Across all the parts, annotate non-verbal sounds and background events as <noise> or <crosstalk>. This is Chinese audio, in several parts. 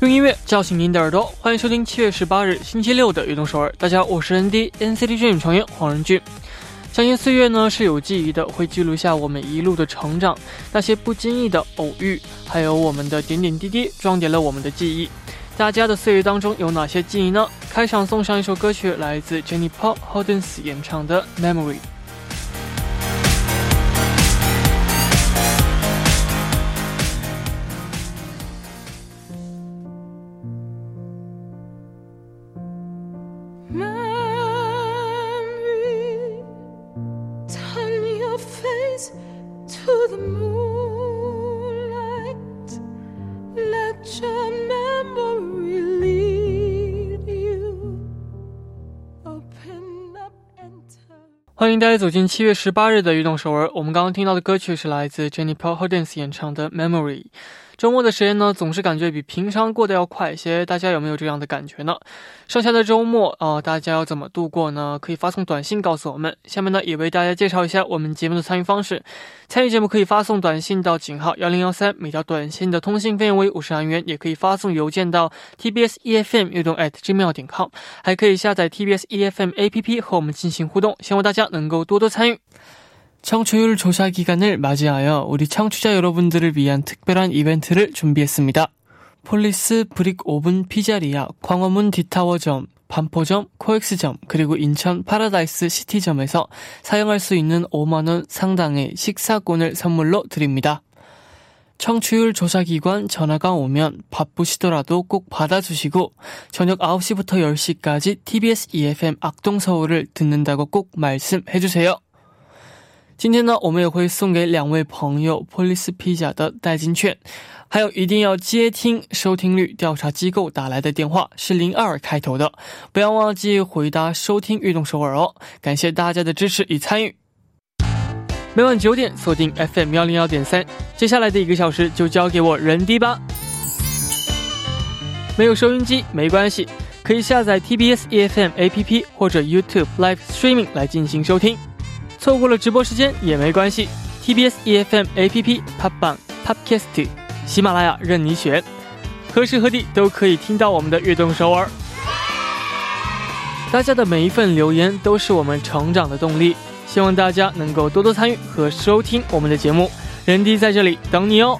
用音乐叫醒您的耳朵，欢迎收听七月十八日星期六的《运动首尔》。大家，我是 ND NCT 阵营成员黄仁俊。相信岁月呢是有记忆的，会记录下我们一路的成长，那些不经意的偶遇，还有我们的点点滴滴，装点了我们的记忆。大家的岁月当中有哪些记忆呢？开场送上一首歌曲，来自 Jennie Paul Holdens 演唱的《Memory》。欢迎大家走进七月十八日的运动首尔。我们刚刚听到的歌曲是来自 Jenny Paul Hodens 演唱的《Memory》。周末的时间呢，总是感觉比平常过得要快一些。大家有没有这样的感觉呢？剩下的周末啊，大家要怎么度过呢？可以发送短信告诉我们。下面呢，也为大家介绍一下我们节目的参与方式。参与节目可以发送短信到井号幺零幺三，每条短信的通信费用为五十韩元。也可以发送邮件到 tbs efm 运动 at gmail 点 com，还可以下载 tbs efm app 和我们进行互动。希望大家能够多多参与。 청취율 조사 기간을 맞이하여 우리 청취자 여러분들을 위한 특별한 이벤트를 준비했습니다. 폴리스 브릭 오븐 피자리아, 광화문 디타워점, 반포점, 코엑스점, 그리고 인천 파라다이스 시티점에서 사용할 수 있는 5만원 상당의 식사권을 선물로 드립니다. 청취율 조사 기관 전화가 오면 바쁘시더라도 꼭 받아주시고 저녁 9시부터 10시까지 TBS EFM 악동서울을 듣는다고 꼭 말씀해주세요. 今天呢，我们也会送给两位朋友 Police Pizza 的代金券，还有一定要接听收听率调查机构打来的电话，是零二开头的，不要忘记回答收听运动首尔哦。感谢大家的支持与参与。每晚九点锁定 FM 幺零幺点三，接下来的一个小时就交给我人迪吧。没有收音机没关系，可以下载 TBS EFM APP 或者 YouTube Live Streaming 来进行收听。错过了直播时间也没关系，TBS EFM APP、Pop Bang、Pubcast、喜马拉雅任你选，何时何地都可以听到我们的悦动首尔。大家的每一份留言都是我们成长的动力，希望大家能够多多参与和收听我们的节目，人迪在这里等你哦。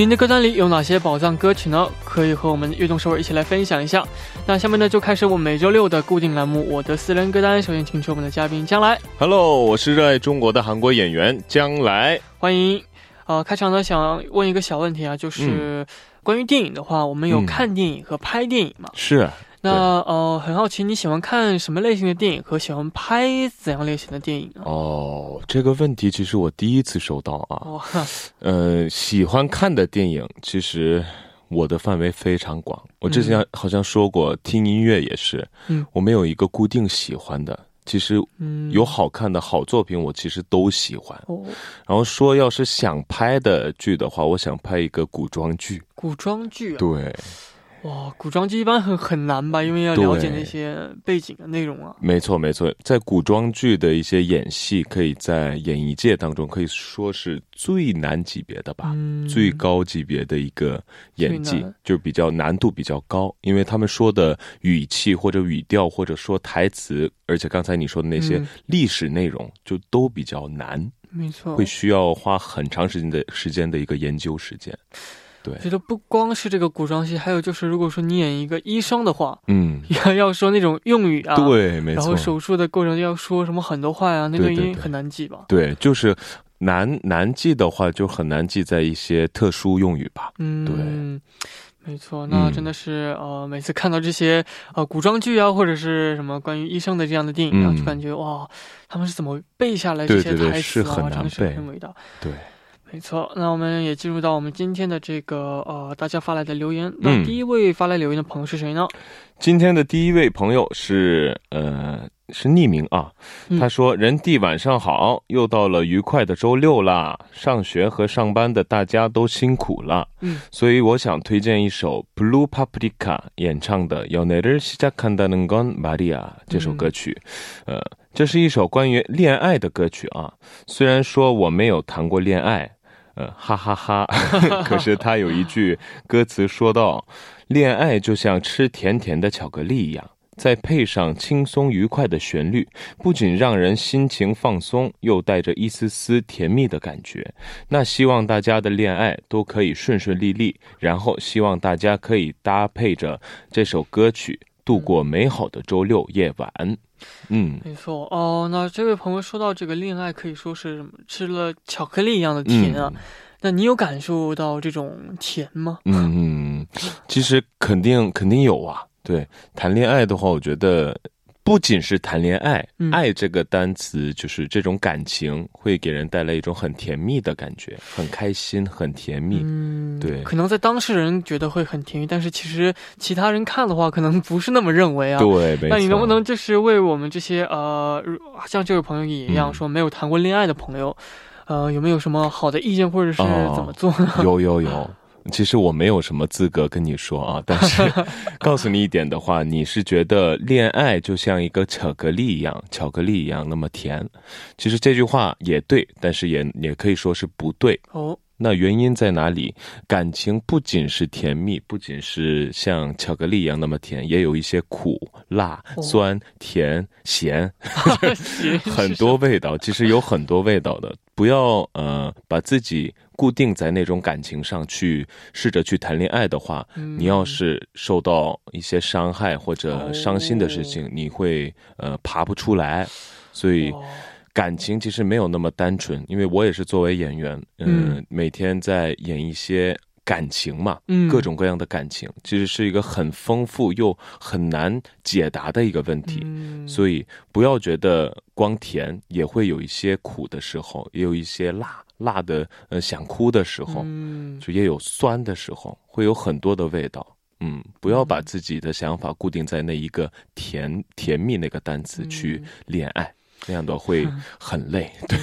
您的歌单里有哪些宝藏歌曲呢？可以和我们悦动首尔一起来分享一下。那下面呢，就开始我们每周六的固定栏目——我的私人歌单。首先，请出我们的嘉宾将来。Hello，我是热爱中国的韩国演员将来，欢迎。呃，开场呢，想问一个小问题啊，就是关于电影的话，我们有看电影和拍电影吗？是。那呃，很好奇你喜欢看什么类型的电影和喜欢拍怎样类型的电影啊？哦，这个问题其实我第一次收到啊。哦，<laughs> 呃，喜欢看的电影其实我的范围非常广。我之前好像说过，听音乐也是。嗯，我没有一个固定喜欢的。其实，嗯有好看的好作品，我其实都喜欢。哦，然后说要是想拍的剧的话，我想拍一个古装剧。古装剧。对。哇，古装剧一般很很难吧？因为要了解那些背景的内容啊。没错，没错，在古装剧的一些演戏，可以在演艺界当中可以说是最难级别的吧，最高级别的一个演技，就比较难度比较高，因为他们说的语气或者语调或者说台词，而且刚才你说的那些历史内容，就都比较难。没错，会需要花很长时间的时间的一个研究时间。对，觉得不光是这个古装戏，还有就是，如果说你演一个医生的话，嗯，要要说那种用语啊，对，没错，然后手术的过程要说什么很多话呀，那个音很难记吧？对，就是难难记的话，就很难记在一些特殊用语吧？嗯，对，没错，那真的是呃，每次看到这些呃古装剧啊，或者是什么关于医生的这样的电影啊，就感觉哇，他们是怎么背下来这些台词啊？真的是很伟大。对。没错，那我们也进入到我们今天的这个呃，大家发来的留言。那第一位发来留言的朋友是谁呢？今天的第一位朋友是呃。是匿名啊，他说：“人弟晚上好，又到了愉快的周六啦。上学和上班的大家都辛苦了，嗯，所以我想推荐一首 Blue Paprika 演唱的《연애를시작한다는건마리아》这首歌曲。呃，这是一首关于恋爱的歌曲啊。虽然说我没有谈过恋爱， 呃，哈哈哈，<laughs> 可是他有一句歌词说到：恋爱就像吃甜甜的巧克力一样。”再配上轻松愉快的旋律，不仅让人心情放松，又带着一丝丝甜蜜的感觉。那希望大家的恋爱都可以顺顺利利，然后希望大家可以搭配着这首歌曲度过美好的周六夜晚。嗯，没错哦。那这位朋友说到这个恋爱，可以说是吃了巧克力一样的甜啊。那你有感受到这种甜吗？嗯嗯，其实肯定肯定有啊。对，谈恋爱的话，我觉得不仅是谈恋爱，爱这个单词就是这种感情，会给人带来一种很甜蜜的感觉，很开心，很甜蜜。嗯，对，可能在当事人觉得会很甜蜜，但是其实其他人看的话，可能不是那么认为啊。对，那你能不能就是为我们这些呃，像这位朋友也一样说没有谈过恋爱的朋友，呃，有没有什么好的意见或者是怎么做呢？有 <laughs> 有有。其实我没有什么资格跟你说啊，<laughs> 但是告诉你一点的话，你是觉得恋爱就像一个巧克力一样，巧克力一样那么甜。其实这句话也对，但是也也可以说是不对哦。那原因在哪里？感情不仅是甜蜜，不仅是像巧克力一样那么甜，也有一些苦、辣、酸、甜、咸 <laughs> <laughs> 很多味道。其实有很多味道的。不要呃把自己固定在那种感情上去试着去谈恋爱的话，你要是受到一些伤害或者伤心的事情，你会呃爬不出来。所以。感情其实没有那么单纯，因为我也是作为演员，嗯，每天在演一些感情嘛，嗯，各种各样的感情，其实是一个很丰富又很难解答的一个问题，所以不要觉得光甜，也会有一些苦的时候，也有一些辣，辣的呃想哭的时候，嗯，就也有酸的时候，会有很多的味道，嗯，不要把自己的想法固定在那一个甜甜蜜那个单词去。恋爱。那样的会很累，<laughs> 对。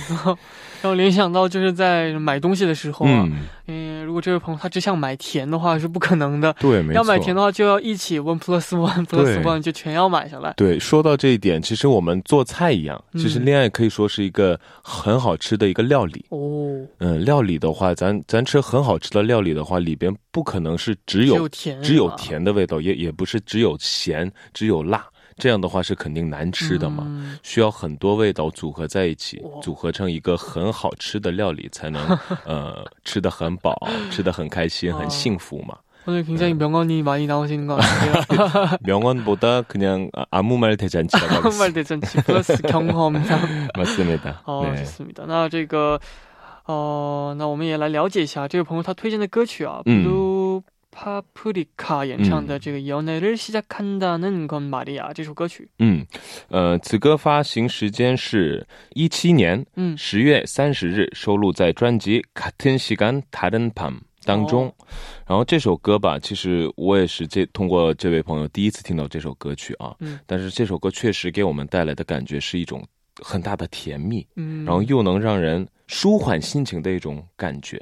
让我联想到就是在买东西的时候啊，嗯，如果这位朋友他只想买甜的话是不可能的，对，没错。要买甜的话就要一起 one plus one plus one 就全要买下来。对，说到这一点，其实我们做菜一样，其实恋爱可以说是一个很好吃的一个料理哦。嗯，料理的话，咱咱吃很好吃的料理的话，里边不可能是只有甜，只有甜的味道，也也不是只有咸，只有辣。这样的话是肯定难吃的嘛，需要很多味道组合在一起，组合成一个很好吃的料理，才能<laughs> 呃吃的很饱，<laughs> 吃的很开心，很幸福嘛。오늘굉장히명언이많이나오시는것같아요 명언보다그냥아무말대잔치아무말대잔치플러스경험상 맞습니다哦，좋습니다那这个哦，那我们也来了解一下这位朋友他推荐的歌曲啊，Blue。 파프리카 演唱的这个 연애를 시작한다는 건 말이야 这首歌曲. 음, 呃，此歌发行时间是一七年十月三十日，收录在专辑 같은 시간 다른 밤 当中。然后这首歌吧，其实我也是这通过这位朋友第一次听到这首歌曲啊，但是这首歌确实给我们带来的感觉是一种很大的甜蜜，嗯，然后又能让人舒缓心情的一种感觉。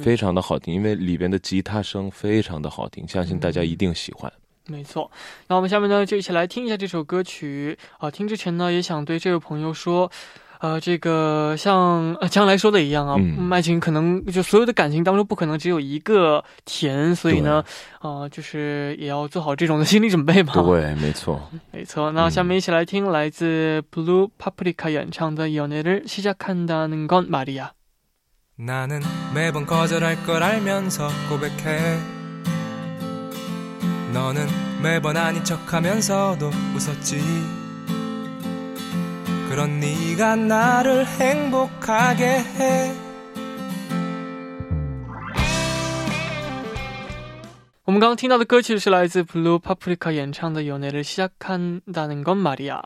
非常的好听，因为里边的吉他声非常的好听，相信大家一定喜欢。没错，那我们下面呢就一起来听一下这首歌曲啊。听之前呢，也想对这位朋友说，呃，这个像将来说的一样啊，爱情可能就所有的感情当中不可能只有一个甜，所以呢，啊，就是也要做好这种的心理准备嘛。对，没错，<laughs> 没错。那下面一起来听来自 Blue Paprika 演唱的《연애를시작한다는건말이야》。 나는 매번 거절할 걸 알면서 고백해 너는 매번 아닌 척하면서도 웃었지 그런 네가 나를 행복하게 해. 我们刚刚听到的歌曲是来自 Blue Paprika 演唱的《연애를시작한다는건말이야》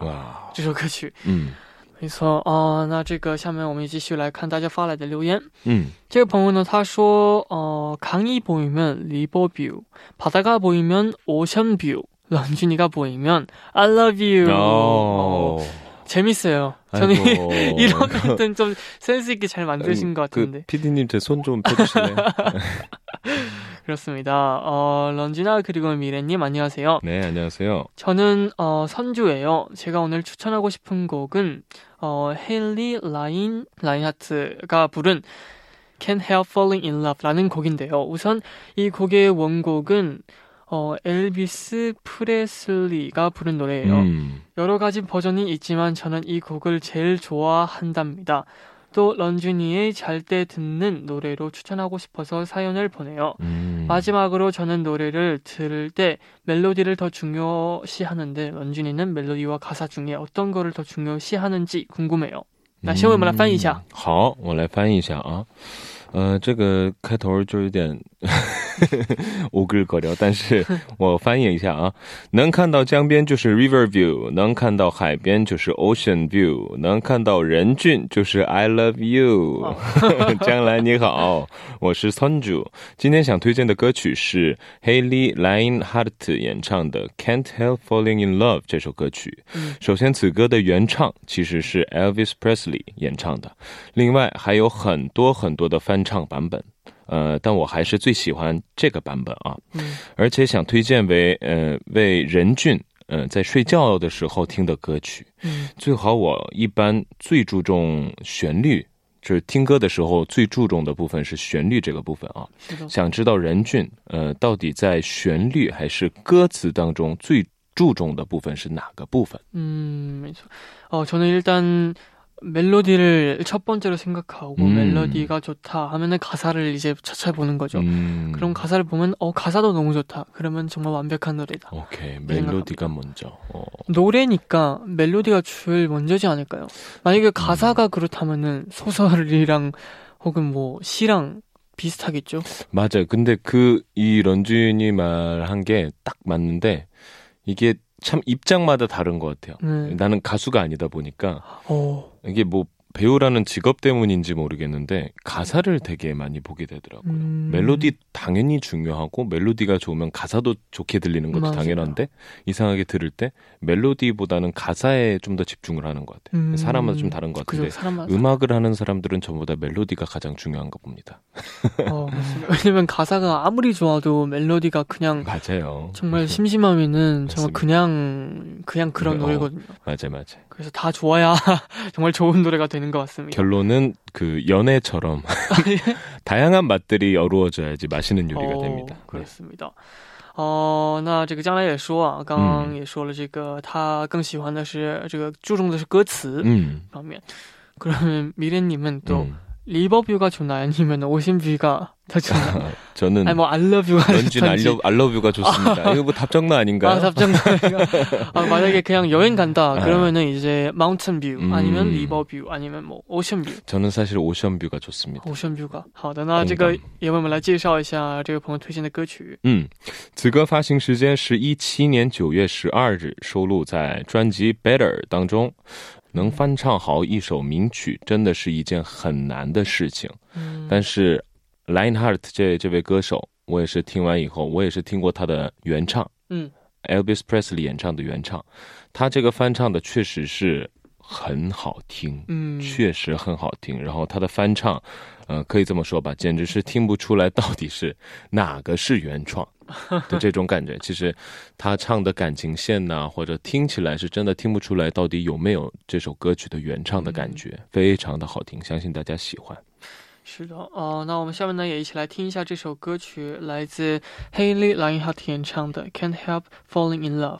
这首歌曲。嗯。 没错哦，那这个下面我们继续来看大家发来的留言。嗯，这个朋友呢，他说，呃，강이보이면리버뷰바다가보이면오션뷰런준이가보이면 I love you. 어, 재밌어요 저는 이런멘트좀센스 있게 잘 만드신 것 같은데그 <laughs> PD님 제손 좀 펴주실래요? <laughs> 그렇습니다. 어, 런지나 그리고 미래님 안녕하세요. 네, 안녕하세요. 저는 어, 선주예요. 제가 오늘 추천하고 싶은 곡은 어, 헨리 라인 라인하트가 부른 Can't Help Falling in Love라는 곡인데요. 우선 이 곡의 원곡은 어, 엘비스 프레슬리가 부른 노래예요. 음. 여러 가지 버전이 있지만 저는 이 곡을 제일 좋아한답니다. 또 런쥔이의 잘 때 듣는 노래로 추천하고 싶어서 사연을 보내요. 음. 마지막으로 저는 노래를 들을 때 멜로디를 더 중요시하는데 런쥔이는 멜로디와 가사 중에 어떤 거를 더 중요시하는지 궁금해요. 那先我们来翻译一下。好，我来翻译一下啊。呃，这个开头就有点 乌格格调，但是我翻译一下啊，<laughs> 能看到江边就是 river view，能看到海边就是 ocean view，能看到人俊就是 I love you。<laughs> 将来你好，我是村主，今天想推荐的歌曲是 Haley Lionheart 演唱的 Can't Help Falling in Love 这首歌曲。首先，此歌的原唱其实是 Elvis Presley 演唱的，另外还有很多很多的翻。唱版本，呃，但我还是最喜欢这个版本啊，嗯，而且想推荐为呃为任俊，呃在睡觉的时候听的歌曲，嗯，最好我一般最注重旋律，就是听歌的时候最注重的部分是旋律这个部分啊，想知道任俊，呃，到底在旋律还是歌词当中最注重的部分是哪个部分？嗯，没错，哦，저는일단 멜로디를 첫 번째로 생각하고 음. 멜로디가 좋다 하면은 가사를 이제 찾아보는 거죠. 음. 그럼 가사를 보면 어 가사도 너무 좋다. 그러면 정말 완벽한 노래다. 오케이 멜로디가 먼저. 어. 노래니까 멜로디가 제일 먼저지 않을까요? 만약에 음. 가사가 그렇다면은 소설이랑 혹은 뭐 시랑 비슷하겠죠. 맞아요. 근데 그 이 런쥔이 말한 게 딱 맞는데 이게 참 입장마다 다른 것 같아요. 네. 나는 가수가 아니다 보니까 어. 이게 뭐 배우라는 직업 때문인지 모르겠는데 가사를 되게 많이 보게 되더라고요. 음. 멜로디 당연히 중요하고 멜로디가 좋으면 가사도 좋게 들리는 것도 맞아요. 당연한데 이상하게 들을 때 멜로디보다는 가사에 좀 더 집중을 하는 것 같아요. 음. 사람마다 좀 다른 것 같은데 그죠, 음악을 하는 사람들은 전부 다 멜로디가 가장 중요한가 봅니다. 어, 왜냐면 가사가 아무리 좋아도 멜로디가 그냥 맞아요. 정말 심심하면은 정말 그냥 그냥 그런 네, 어, 노래거든요. 맞아요, 맞아요. 그래서 다 좋아야 <laughs> 정말 좋은 노래가 되는 것 같습니다. 결론은 그 연애처럼 <laughs> <laughs> 다양한 맛들이 어우러져야지 맛있는 요리가 어, 됩니다. 그렇습니다. 哦，那这个将来也说啊，刚刚也说了，这个他更喜欢的是这个注重的是歌词方面。그러면미래님은또 리버뷰가 좋나요? 아니면 오신뷰가 더 좋나요? 저는 아니 뭐 알러뷰가 런쥔 알러 알러뷰가 좋습니다. 아, 이거 뭐 답정너 아닌가요? 아, 답정너. 아, 만약에 그냥 여행 간다 아. 그러면은 이제 마운틴뷰 음. 아니면 리버뷰 아니면 뭐 오션뷰. 저는 사실 오션뷰가 좋습니다. 오션뷰가. 好的，那这个也为我们来介绍一下这个朋友推荐的歌曲。 嗯，此歌发行时间是一七年九月十二日，收录在专辑《Better》当中。 能翻唱好一首名曲，真的是一件很难的事情。嗯，但是，Line Heart 这这位歌手，我也是听完以后，我也是听过他的原唱。嗯，Elvis Presley 演唱的原唱，他这个翻唱的确实是很好听。嗯，确实很好听。然后他的翻唱，呃，可以这么说吧，简直是听不出来到底是哪个是原创。<laughs> 的这种感觉，其实他唱的感情线呢，或者听起来是真的听不出来到底有没有这首歌曲的原唱的感觉，非常的好听，相信大家喜欢。是的，哦，那我们下面呢也一起来听一下这首歌曲，来自 Haley 演唱的《Can't Help Falling in Love》。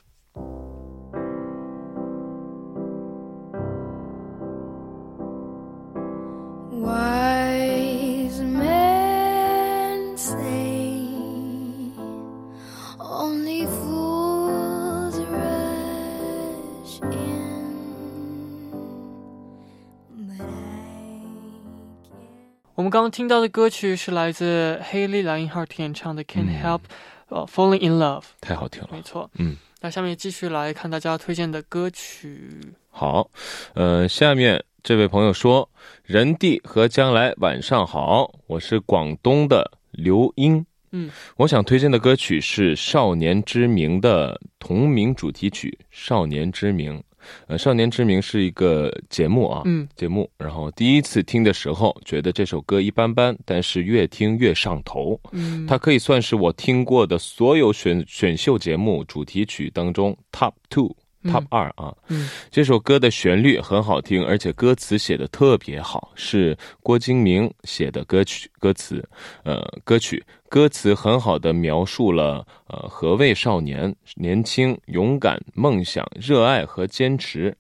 刚刚听到的歌曲是来自 Haley Lionheart 演唱的《Can't Help 呃，Falling in Love，太好听了，没错，嗯。那下面继续来看大家推荐的歌曲。好，呃，下面这位朋友说：“人地和将来晚上好，我是广东的刘英。嗯，我想推荐的歌曲是《少年之名》的同名主题曲《少年之名》。呃，《少年之名》是一个节目啊，嗯，节目。然后第一次听的时候，觉得这首歌一般般，但是越听越上头。嗯，它可以算是我听过的所有选选秀节目主题曲当中 top two。Top 二啊，嗯，这首歌的旋律很好听，而且歌词写的特别好，是郭敬明写的歌曲歌词，呃，歌曲。歌词很好的描述了呃何谓少年，年轻、勇敢、梦想、热爱和坚持，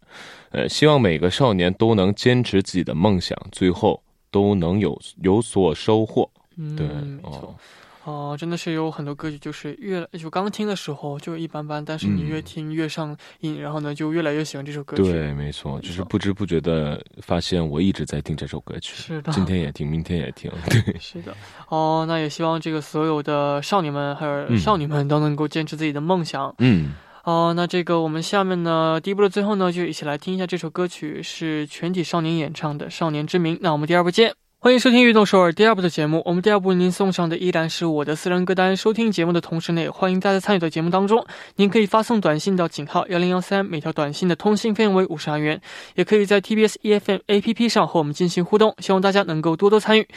呃，希望每个少年都能坚持自己的梦想，最后都能有有所收获。对，哦。哦，真的是有很多歌曲，就是越就刚听的时候就一般般，但是你越听越上瘾，然后呢就越来越喜欢这首歌曲。对，没错，就是不知不觉的发现我一直在听这首歌曲。是的，今天也听，明天也听。<laughs> 对，是的。哦，那也希望这个所有的少年们还有少女们都能够坚持自己的梦想。嗯。哦，那这个我们下面呢，第一部的最后呢，就一起来听一下这首歌曲，是全体少年演唱的《少年之名》。那我们第二部见。欢迎收听《运动首尔》第二部的节目。我们第二部为您送上的依然是我的私人歌单。收听节目的同时呢，也欢迎大家参与到节目当中。您可以发送短信到井号幺零幺三，每条短信的通信费用为五十韩元。也可以在 TBS EFM APP 上和我们进行互动。希望大家能够多多参与。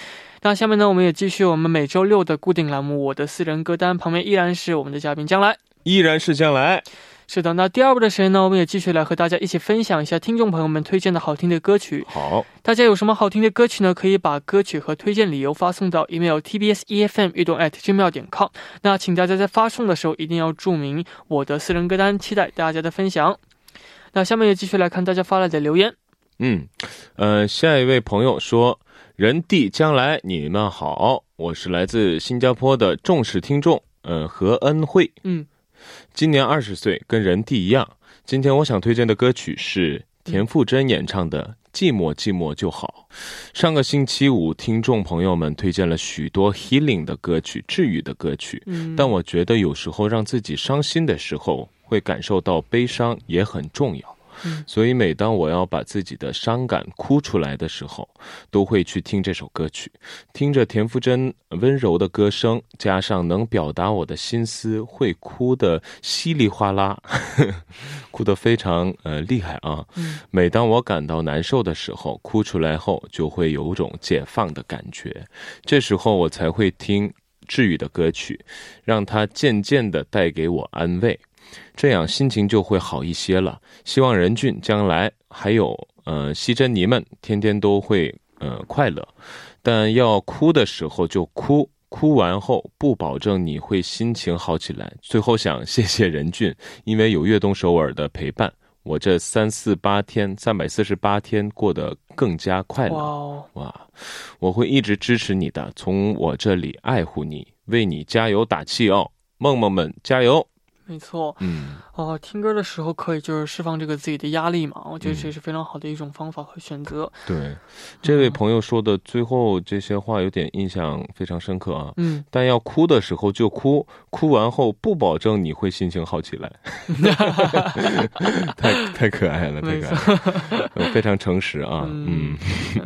那下面呢，我们也继续我们每周六的固定栏目《我的私人歌单》，旁边依然是我们的嘉宾将来，依然是将来。是的，那第二部的时间呢，我们也继续来和大家一起分享一下听众朋友们推荐的好听的歌曲。好，大家有什么好听的歌曲呢？可以把歌曲和推荐理由发送到 email tbsefm 运动 at gmail 点 com。那请大家在发送的时候一定要注明我的私人歌单，期待大家的分享。那下面也继续来看大家发来的留言。嗯，呃，下一位朋友说：“人地将来你们好，我是来自新加坡的重视听众，呃，何恩惠。”嗯。今年二十岁，跟人地一样。今天我想推荐的歌曲是田馥甄演唱的《寂寞寂寞就好》。上个星期五，听众朋友们推荐了许多 healing 的歌曲，治愈的歌曲。嗯，但我觉得有时候让自己伤心的时候，会感受到悲伤也很重要。所以，每当我要把自己的伤感哭出来的时候，都会去听这首歌曲，听着田馥甄温柔的歌声，加上能表达我的心思，会哭的稀里哗啦，<laughs> 哭得非常呃厉害啊。每当我感到难受的时候，哭出来后就会有种解放的感觉，这时候我才会听治愈的歌曲，让它渐渐的带给我安慰。这样心情就会好一些了。希望任俊将来还有呃西珍妮们天天都会呃快乐，但要哭的时候就哭，哭完后不保证你会心情好起来。最后想谢谢任俊，<laughs> 因为有悦动首尔的陪伴，我这三四八天三百四十八天过得更加快乐。哇，我会一直支持你的，从我这里爱护你，为你加油打气哦，梦梦们加油！没错，嗯，哦，听歌的时候可以就是释放这个自己的压力嘛，我觉得这是非常好的一种方法和选择。对，这位朋友说的最后这些话有点印象非常深刻啊，嗯，但要哭的时候就哭，哭完后不保证你会心情好起来。<laughs> 太太可爱了，太可爱，非常诚实啊，嗯，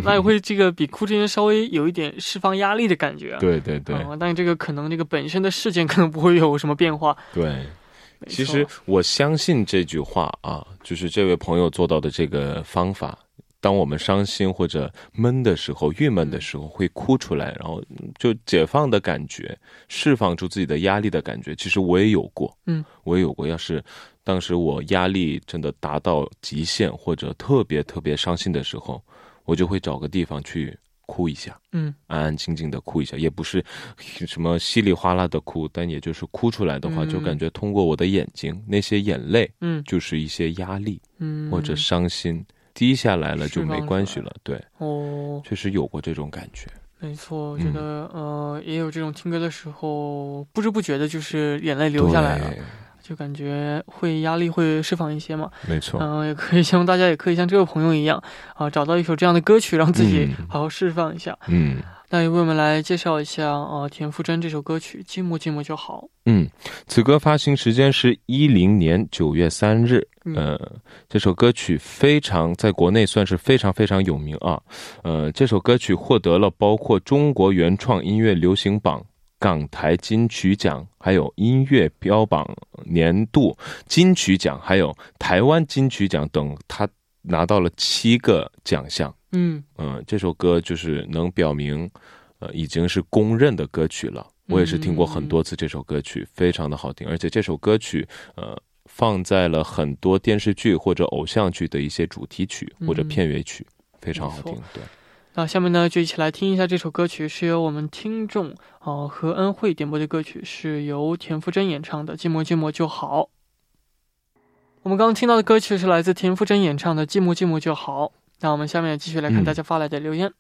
那也会这个比哭之前稍微有一点释放压力的感觉。对对对，但这个可能这个本身的事件可能不会有什么变化。对。其实我相信这句话啊，就是这位朋友做到的这个方法。当我们伤心或者闷的时候、郁闷的时候，会哭出来，然后就解放的感觉，释放出自己的压力的感觉。其实我也有过，嗯，我也有过。要是当时我压力真的达到极限或者特别特别伤心的时候，我就会找个地方去。哭一下，嗯，安安静静的哭一下，也不是 <laughs> 什么稀里哗啦的哭，但也就是哭出来的话，就感觉通过我的眼睛，那些眼泪，嗯，就是一些压力，嗯，或者伤心滴下来了就没关系了，对，哦，确实有过这种感觉，没错，我觉得呃，也有这种听歌的时候，不知不觉的就是眼泪流下来了。就感觉会压力会释放一些嘛，没错，嗯，也可以希望大家也可以像这位朋友一样啊，找到一首这样的歌曲，让自己好好释放一下。嗯，那也为我们来介绍一下呃田馥甄这首歌曲《寂寞寂寞就好》。嗯，此歌发行时间是一零年九月三日。呃，这首歌曲非常在国内算是非常非常有名啊。呃，这首歌曲获得了包括中国原创音乐流行榜、港台金曲奖，还有音乐标榜年度金曲奖，还有台湾金曲奖等，他拿到了七个奖项。嗯嗯，这首歌就是能表明，呃，已经是公认的歌曲了。我也是听过很多次这首歌曲，非常的好听。而且这首歌曲，呃，放在了很多电视剧或者偶像剧的一些主题曲或者片尾曲，非常好听。对。那下面呢，就一起来听一下这首歌曲，是由我们听众呃何恩惠点播的歌曲，是由田馥甄演唱的《寂寞寂寞就好》。我们刚刚听到的歌曲是来自田馥甄演唱的《寂寞寂寞就好》。那我们下面继续来看大家发来的留言。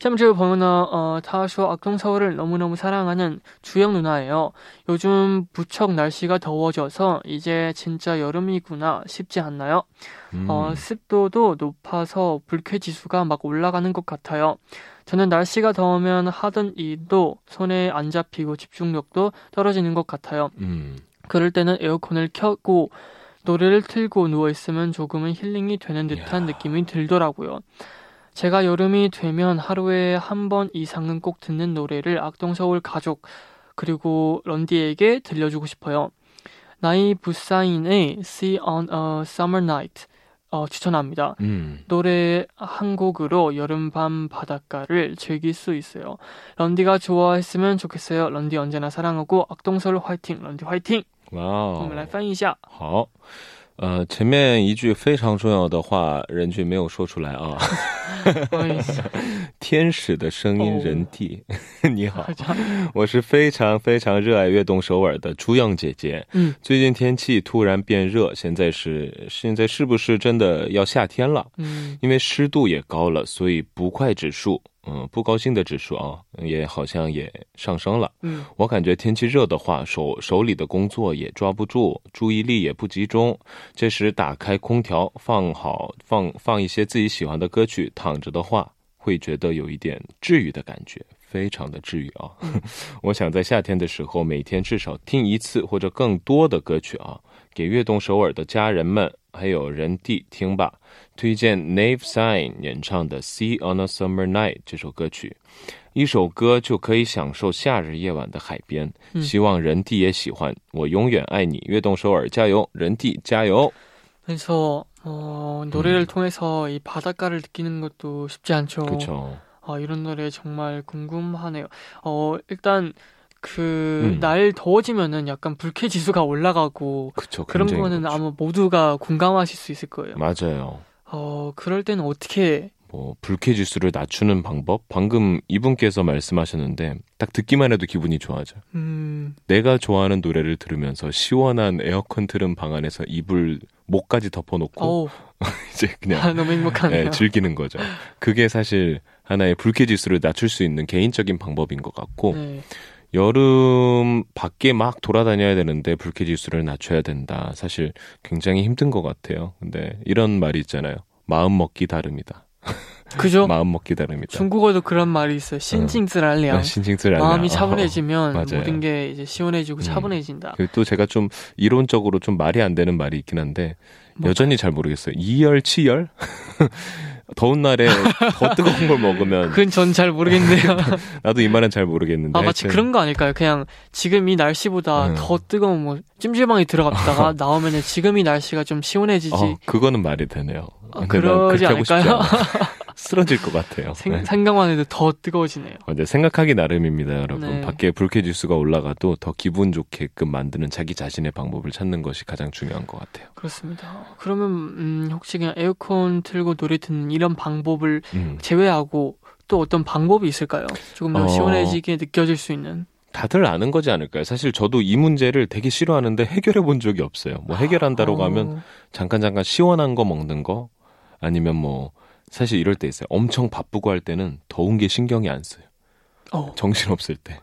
下面这位朋友呢，呃，他说악동서울을너무너무사랑하는주영누나예요요즘무척날씨가더워져서이제진짜여름이구나싶지않나요어습도도높아서불쾌지수가막올라가는것같아요저는날씨가더우면하던일도손에안잡히고집중력도떨어지는것같아요음그럴때는에어컨을켜고 노래를 틀고 누워있으면 조금은 힐링이 되는 듯한 느낌이 들더라고요. 제가 여름이 되면 하루에 한 번 이상은 꼭 듣는 노래를 악동서울 가족 그리고 런디에게 들려주고 싶어요. 나이 부사인의 See on a Summer Night 어, 추천합니다. 음. 노래 한 곡으로 여름밤 바닷가를 즐길 수 있어요. 런디가 좋아했으면 좋겠어요. 런디 언제나 사랑하고 악동서울 화이팅! 런디 화이팅! 哇，我们来翻译一下。好， 呃，前面一句非常重要的话，任俊没有说出来啊。<laughs> <laughs> 天使的声音，人弟，<laughs> 你好，我是非常非常热爱悦动首尔的朱样姐姐。嗯，最近天气突然变热，现在是现在是不是真的要夏天了？嗯，因为湿度也高了，所以不快指数。嗯，不高兴的指数啊，也好像也上升了。嗯，我感觉天气热的话，手手里的工作也抓不住，注意力也不集中。这时打开空调，放好放放一些自己喜欢的歌曲，躺着的话，会觉得有一点治愈的感觉，非常的治愈啊。<laughs> 我想在夏天的时候，每天至少听一次或者更多的歌曲啊，给悦动首尔的家人们。还有人弟听吧，推荐 Nave Sign 演唱的《Sea on a Summer Night》这首歌曲，一首歌就可以享受夏日夜晚的海边。希望人弟也喜欢。我永远爱你，悦动首尔加油，人弟加油。没错，어노래를통해서이바닷가를느끼는것도쉽지않죠그죠아이런노래정말궁금하네요어일단 그날 음. 더워지면은 약간 불쾌 지수가 올라가고 그쵸, 그런 거는 그렇죠. 아마 모두가 공감하실 수 있을 거예요. 맞아요. 어 그럴 때는 어떻게 뭐 불쾌 지수를 낮추는 방법 방금 이분께서 말씀하셨는데 딱 듣기만 해도 기분이 좋아져. 음. 내가 좋아하는 노래를 들으면서 시원한 에어컨 틀은 방 안에서 이불 목까지 덮어놓고 <laughs> 이제 그냥 아, 너무 행복하네요. 네, 즐기는 거죠. 그게 사실 하나의 불쾌 지수를 낮출 수 있는 개인적인 방법인 것 같고. 네. 여름 밖에 막 돌아다녀야 되는데 불쾌 지수를 낮춰야 된다. 사실 굉장히 힘든 것 같아요. 근데 이런 말이 있잖아요. 마음 먹기 다릅니다. <laughs> 그죠? 마음 먹기 다릅니다. 중국어도 그런 말이 있어요. 신징즈랄량. 어. <laughs> 신징즈랄량. 마음이 차분해지면 <laughs> 어, 모든 게 이제 시원해지고 음. 차분해진다. 또 제가 좀 이론적으로 좀 말이 안 되는 말이 있긴 한데 뭐? 여전히 잘 모르겠어요. 이열, 치열? 더운 날에 <laughs> 더 뜨거운 걸 먹으면 그건 전 잘 모르겠네요. <laughs> 나도 이 말은 잘 모르겠는데. 아 마치 그런 거 아닐까요? 그냥 지금 이 날씨보다 음. 더 뜨거운 뭐 찜질방에 들어갔다가 <laughs> 나오면은 지금 이 날씨가 좀 시원해지지. 어, 그거는 말이 되네요. 아, 그러지 않을까요? 쓰러질 것 같아요. 생, 네. 생각만 해도 더 뜨거워지네요. 네, 생각하기 나름입니다, 여러분. 네. 밖에 불쾌 지수가 올라가도 더 기분 좋게끔 만드는 자기 자신의 방법을 찾는 것이 가장 중요한 것 같아요. 그렇습니다. 그러면 음, 혹시 그냥 에어컨 틀고 노래 듣는 이런 방법을 음. 제외하고 또 어떤 방법이 있을까요? 조금 더 어... 시원해지게 느껴질 수 있는. 다들 아는 거지 않을까요? 사실 저도 이 문제를 되게 싫어하는데 해결해 본 적이 없어요. 뭐 해결한다고 어... 하면 잠깐 잠깐 시원한 거 먹는 거 아니면 뭐 사실 이럴 때 있어요. 엄청 바쁘고 할 때는 더운 게 신경이 안 써요. 어. 정신 없을 때.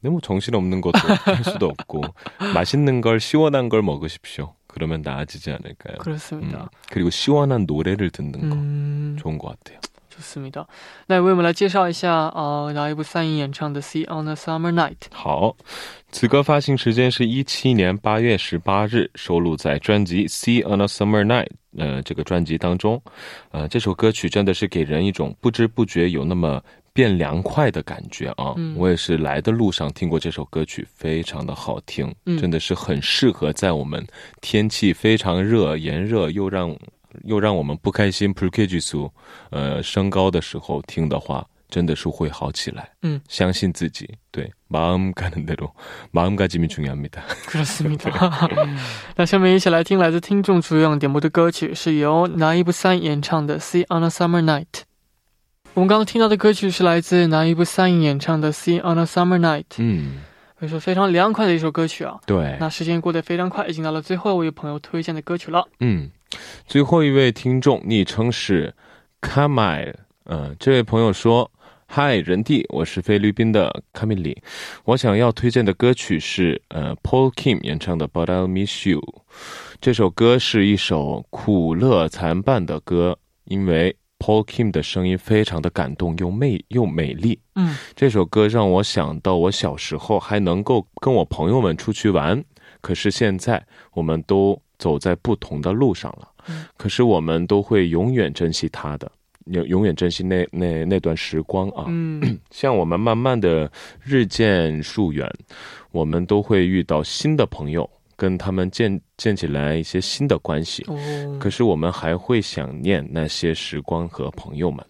근데 뭐 정신 없는 것도 할 수도 없고 <laughs> 맛있는 걸 시원한 걸 먹으십시오. 그러면 나아지지 않을까요? 그렇습니다. 음, 그리고 시원한 노래를 듣는 거 음... 좋은 것 같아요. 思密达。那为我们来介绍一下啊，哪一部三影演唱的《See on a Summer Night》。好，此歌发行时间是一七年八月十八日，收录在专辑《See on a Summer Night》呃这个专辑当中。呃，这首歌曲真的是给人一种不知不觉有那么。变凉快的感觉啊！我也是来的路上听过这首歌曲，非常的好听，真的是很适合在我们天气非常热、炎热又让又让我们不开心、p r k g 素呃升高的时候听的话，真的是会好起来。嗯，相信自己，对，마음가는대로마음가짐이중요합니 다。 그렇습니 다。 <laughs> <laughs> 那下面一起来听来自听众主样点播的歌曲，是由拿伊布三演唱的《See on a Summer Night》。我们刚刚听到的歌曲是来自拿一部三影演唱的《See on a Summer Night》。嗯，可以说非常凉快的一首歌曲啊。对。那时间过得非常快，已经到了最后一位朋友推荐的歌曲了。嗯， 最后一位听众昵称是 Kamai，嗯，这位朋友说：“嗨，人弟，我是菲律宾的 Kamili，我想要推荐的歌曲是呃 Paul Kim 演唱的《But I'll Miss You》。这首歌是一首苦乐参半的歌，因为。” Paul Kim 的声音非常的感动又美又美丽。嗯，这首歌让我想到我小时候还能够跟我朋友们出去玩，可是现在我们都走在不同的路上了。嗯，可是我们都会永远珍惜他的，永永远珍惜那那那段时光啊。嗯，<clears throat> 像我们慢慢的日渐疏远，我们都会遇到新的朋友。跟他们建建起来一些新的关系，可是我们还会想念那些时光和朋友们，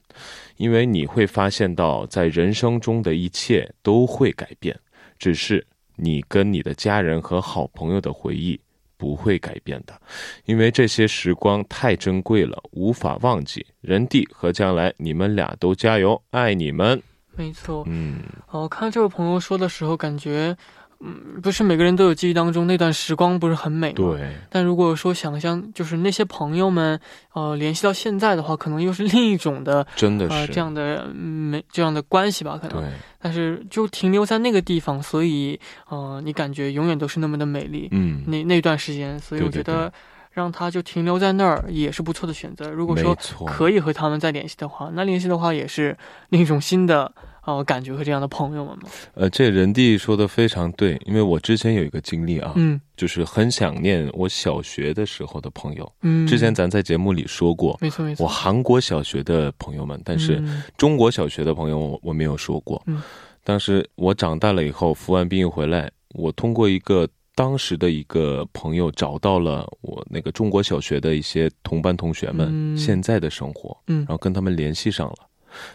因为你会发现到，在人生中的一切都会改变，只是你跟你的家人和好朋友的回忆不会改变的，因为这些时光太珍贵了，无法忘记。人地和将来，你们俩都加油，爱你们。没错，嗯，哦，看这位朋友说的时候，感觉。嗯，不是每个人都有记忆当中那段时光不是很美吗？对。但如果说想象就是那些朋友们，呃，联系到现在的话，可能又是另一种的，真的是这样的美这样的关系吧？可能。对。但是就停留在那个地方，所以，呃，你感觉永远都是那么的美丽。嗯。那那段时间，所以我觉得让他就停留在那儿也是不错的选择。如果说可以和他们再联系的话，那联系的话也是另一种新的。哦，感觉和这样的朋友们吗？呃，这人弟说的非常对，因为我之前有一个经历啊，嗯，就是很想念我小学的时候的朋友。嗯，之前咱在节目里说过，没错没错，我韩国小学的朋友们，但是中国小学的朋友我我没有说过。嗯，当时我长大了以后服完兵役回来，我通过一个当时的一个朋友找到了我那个中国小学的一些同班同学们现在的生活，嗯，然后跟他们联系上了。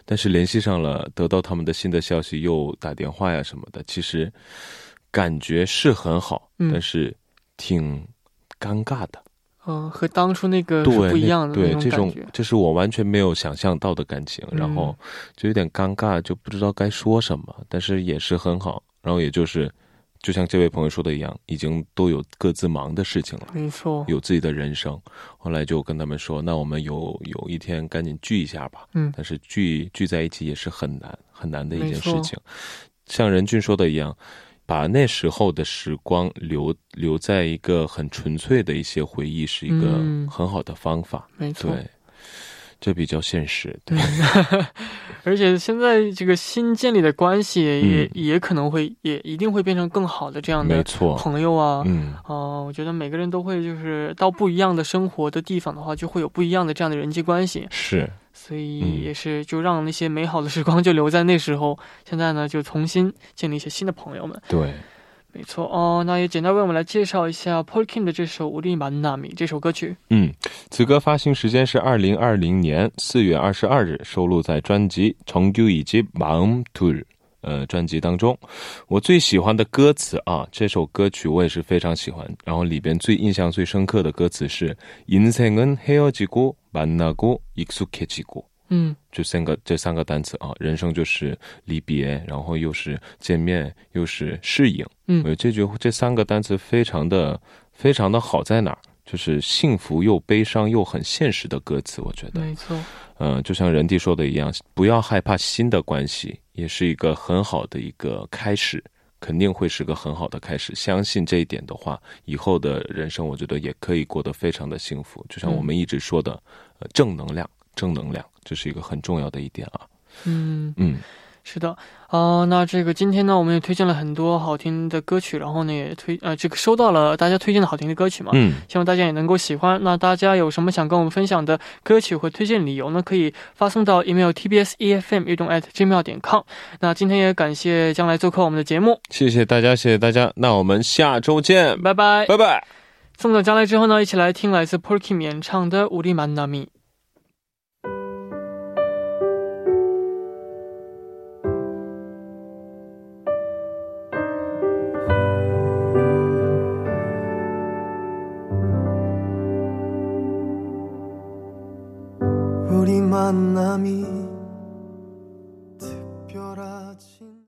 但是联系上了，得到他们的新的消息，又打电话呀什么的，其实感觉是很好，但是挺尴尬的。嗯，和当初那个是不一样的对这种这是我完全没有想象到的感情，然后就有点尴尬，就不知道该说什么，但是也是很好，然后也就是。就像这位朋友说的一样，已经都有各自忙的事情了，没错，有自己的人生。后来就跟他们说：“那我们有有一天赶紧聚一下吧。”嗯，但是聚聚在一起也是很难很难的一件事情。像任俊说的一样，把那时候的时光留留在一个很纯粹的一些回忆，是一个很好的方法。没错。这比较现实，对。而且现在这个新建立的关系也也可能会也一定会变成更好的这样的朋友啊。嗯，哦，我觉得每个人都会就是到不一样的生活的地方的话，就会有不一样的这样的人际关系。是，所以也是就让那些美好的时光就留在那时候。现在呢，就重新建立一些新的朋友们。对。没错哦，那也简单为我们来介绍一下 Paul Kim 的这首《无力满纳米》这首歌曲。嗯，此歌发行时间是二零二零年四月二十二日，收录在专辑《정규以及《Mom Tour》呃专辑当中。我最喜欢的歌词啊，这首歌曲我也是非常喜欢。然后里边最印象最深刻的歌词是인생은헤어지고만나고익숙해지고 嗯，这三个这三个单词啊，人生就是离别，然后又是见面，又是适应。嗯，这句这三个单词非常的非常的好在哪儿？就是幸福又悲伤又很现实的歌词，我觉得没错。嗯，就像人弟说的一样，不要害怕新的关系，也是一个很好的一个开始，肯定会是个很好的开始。相信这一点的话，以后的人生我觉得也可以过得非常的幸福。就像我们一直说的呃，正能量。正能量，这是一个很重要的一点啊。嗯嗯。是的，啊，那这个今天呢，我们也推荐了很多好听的歌曲，然后呢，也推呃，这个收到了大家推荐的好听的歌曲嘛，嗯，希望大家也能够喜欢。那大家有什么想跟我们分享的歌曲或推荐理由呢？可以发送到 email tbsefm 运动 at gmail 点 com。那今天也感谢将来做客我们的节目，谢谢大家，谢谢大家。那我们下周见，拜拜，拜拜。送走将来之后呢，一起来听来自 Porky 演唱的《乌里曼纳米》。 만남이